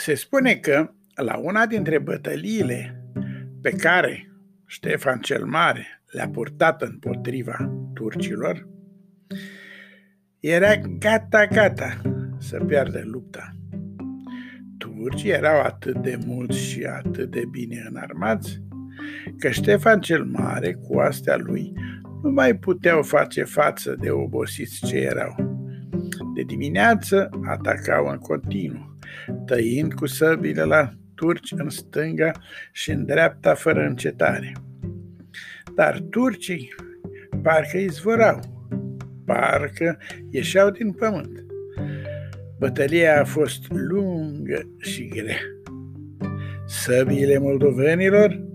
Se spune că la una dintre bătăliile pe care Ștefan cel Mare le-a purtat împotriva turcilor, era gata-gata să piardă lupta. Turcii erau atât de mulți și atât de bine înarmați că Ștefan cel Mare, cu astea lui, nu mai puteau face față de obosiți ce erau. De dimineață atacau în continuu, tăind cu săbile la turci în stânga și în dreapta fără încetare. Dar turcii parcă izvorau, parcă ieșeau din pământ. Bătălia a fost lungă și grea. Săbile moldovenilor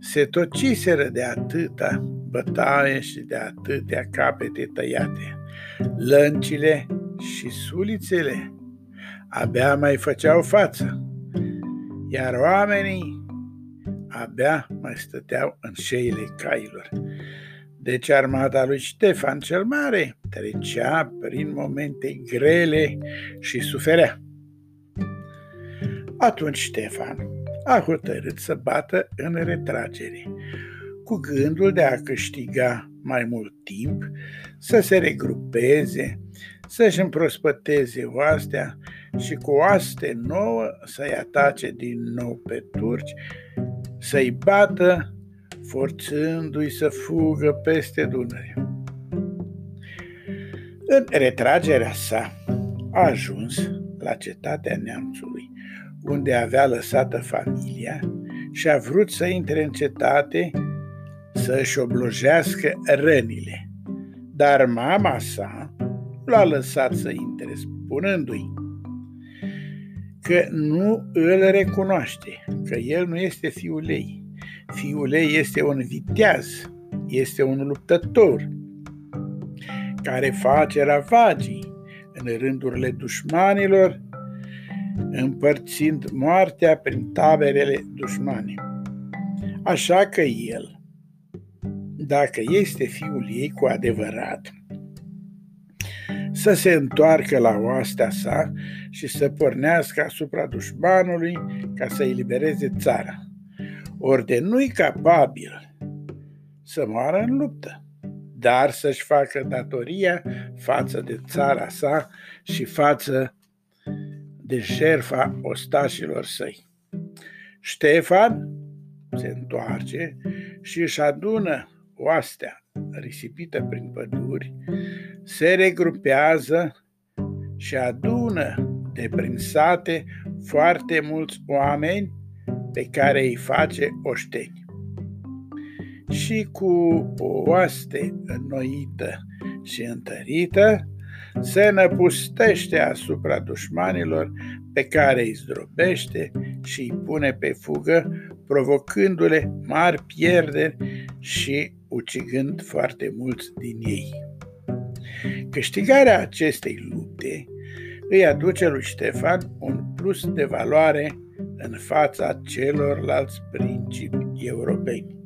se tociseră de atâta bătaie și de atâtea capete tăiate. Lăncile și sulițele abia mai făceau față, iar oamenii abia mai stăteau în șeile cailor. Deci armata lui Ștefan cel Mare trecea prin momente grele și suferea. Atunci Ștefan a hotărât să bată în retragere, cu gândul de a câștiga mai mult timp, să se regrupeze, să-și împrospăteze oastea și cu oaste nouă să-i atace din nou pe turci, să-i bată, forțându-i să fugă peste Dunăre. În retragerea sa a ajuns la cetatea neamțului, unde avea lăsată familia și a vrut să intre în cetate să-și oblojească rănile. Dar mama sa l-a lăsat să intre, spunându-i că nu îl recunoaște, că el nu este fiul ei. Fiul ei este un viteaz, este un luptător care face ravagii în rândurile dușmanilor, împărțind moartea prin taberele dușmanii. Așa că el dacă este fiul ei cu adevărat, să se întoarcă la oastea sa și să pornească asupra dușmanului ca să elibereze țara. Ori de nu-i capabil să moară în luptă, dar să-și facă datoria față de țara sa și față de șerfa ostașilor săi. Ștefan se întoarce și își adună oastea risipită prin păduri se regrupează și adună de prin sate foarte mulți oameni pe care îi face oșteni. Și cu o oaste înnoită și întărită, se năpustește asupra dușmanilor pe care îi zdrobește și îi pune pe fugă, provocându-le mari pierderi și ucigând foarte mulți din ei. Câștigarea acestei lupte îi aduce lui Ștefan un plus de valoare în fața celorlalți principi europeni.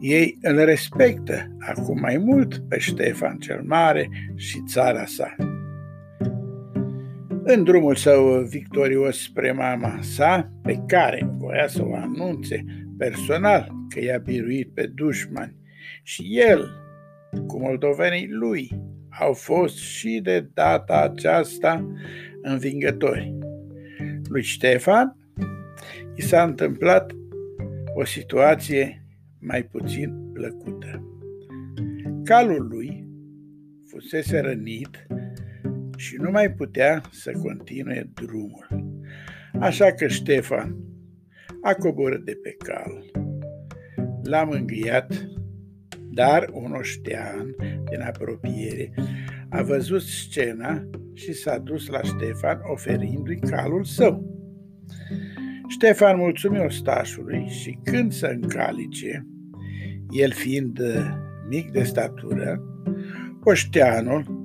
Ei îl respectă acum mai mult pe Ștefan cel Mare și țara sa. În drumul său victorios spre mama sa, pe care voia să o anunțe personal că i-a biruit pe dușmani și el, cu moldovenii lui, au fost și de data aceasta învingători. Lui Ștefan i s-a întâmplat o situație mai puțin plăcută. Calul lui fusese rănit și nu mai putea să continue drumul. Așa că Ștefan a coborât de pe cal, l-a mângâiat dar un oștean din apropiere a văzut scena și s-a dus la Ștefan oferindu-i calul său. Ștefan mulțumi ostașului și când să încalice, el fiind uh, mic de statură, oșteanul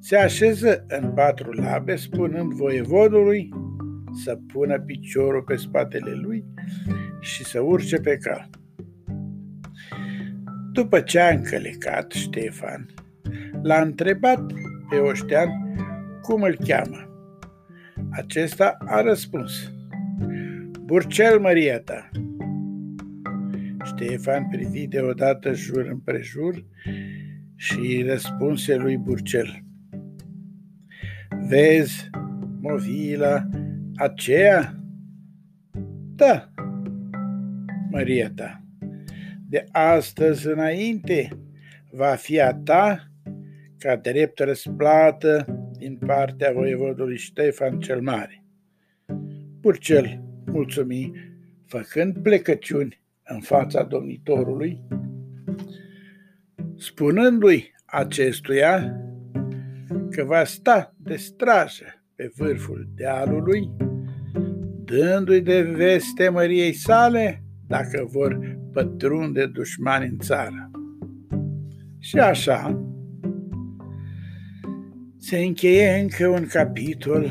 se așeză în patru labe spunând voievodului să pună piciorul pe spatele lui și să urce pe cal. După ce a încălecat Ștefan, l-a întrebat pe Oștean cum îl cheamă. Acesta a răspuns, Burcel, Maria ta! Ștefan privi deodată jur împrejur și răspunse lui Burcel, Vezi movila aceea? Da, Maria ta, de astăzi înainte va fi a ta ca drept răsplată din partea voievodului Ștefan cel Mare. Burcel mulțumi, făcând plecăciuni în fața domnitorului, spunându-i acestuia că va sta de strajă pe vârful dealului, dându-i de veste măriei sale dacă vor pătrunde dușmani în țară. Și așa se încheie încă un capitol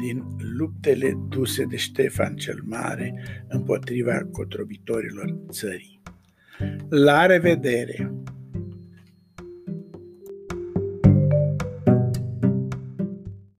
din luptele duse de Ștefan cel Mare împotriva cotrobitorilor țării. La revedere!